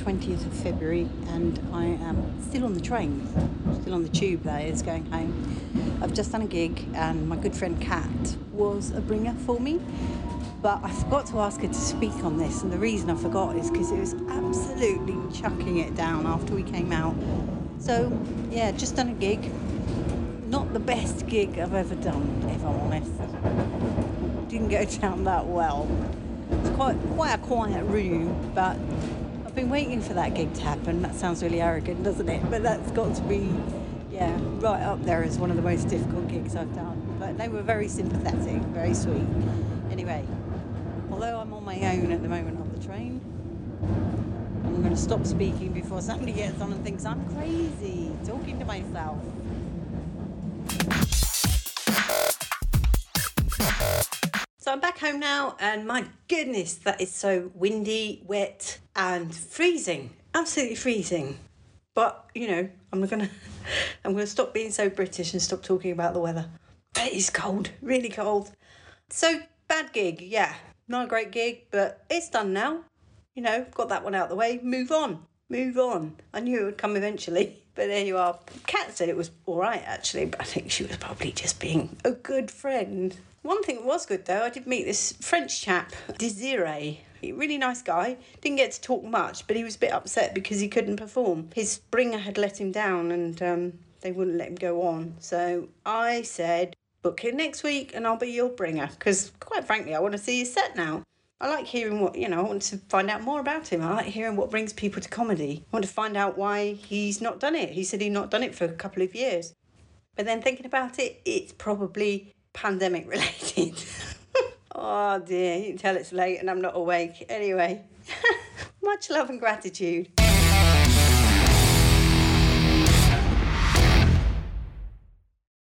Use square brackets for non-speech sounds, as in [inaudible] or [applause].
February, and I am still on the train, still on the tube that is going home. I've just done a gig, and my good friend Kat was a bringer for me. But I forgot to ask her to speak on this, and the reason I forgot is because it was absolutely chucking it down after we came out. So, yeah, just done a gig. Not the best gig I've ever done, if I'm honest. Didn't go [laughs] down that well. It's quite quite a quiet room, but I've been waiting for that gig to happen. That sounds really arrogant, doesn't it? But that's got to be, yeah, right up there as one of the most difficult gigs I've done. But they were very sympathetic, very sweet. Anyway, although I'm on my own at the moment on the train, I'm going to stop speaking before somebody gets on and thinks I'm crazy talking to myself. So I'm back home now, and my goodness, that is so windy, wet, and freezing. Absolutely freezing. But you know, I'm gonna, [laughs] I'm gonna stop being so British and stop talking about the weather. It is cold, really cold. So bad gig, yeah, not a great gig, but it's done now. You know, got that one out the way. Move on, move on. I knew it would come eventually, [laughs] but there you are. Kat said it was all right actually, but I think she was probably just being a good friend. One thing that was good though, I did meet this French chap, Desiree. Really nice guy. Didn't get to talk much, but he was a bit upset because he couldn't perform. His bringer had let him down and um, they wouldn't let him go on. So I said, book it next week and I'll be your bringer because, quite frankly, I want to see his set now. I like hearing what, you know, I want to find out more about him. I like hearing what brings people to comedy. I want to find out why he's not done it. He said he'd not done it for a couple of years. But then thinking about it, it's probably pandemic related. [laughs] oh dear, you can tell it's late and I'm not awake. Anyway, [laughs] much love and gratitude.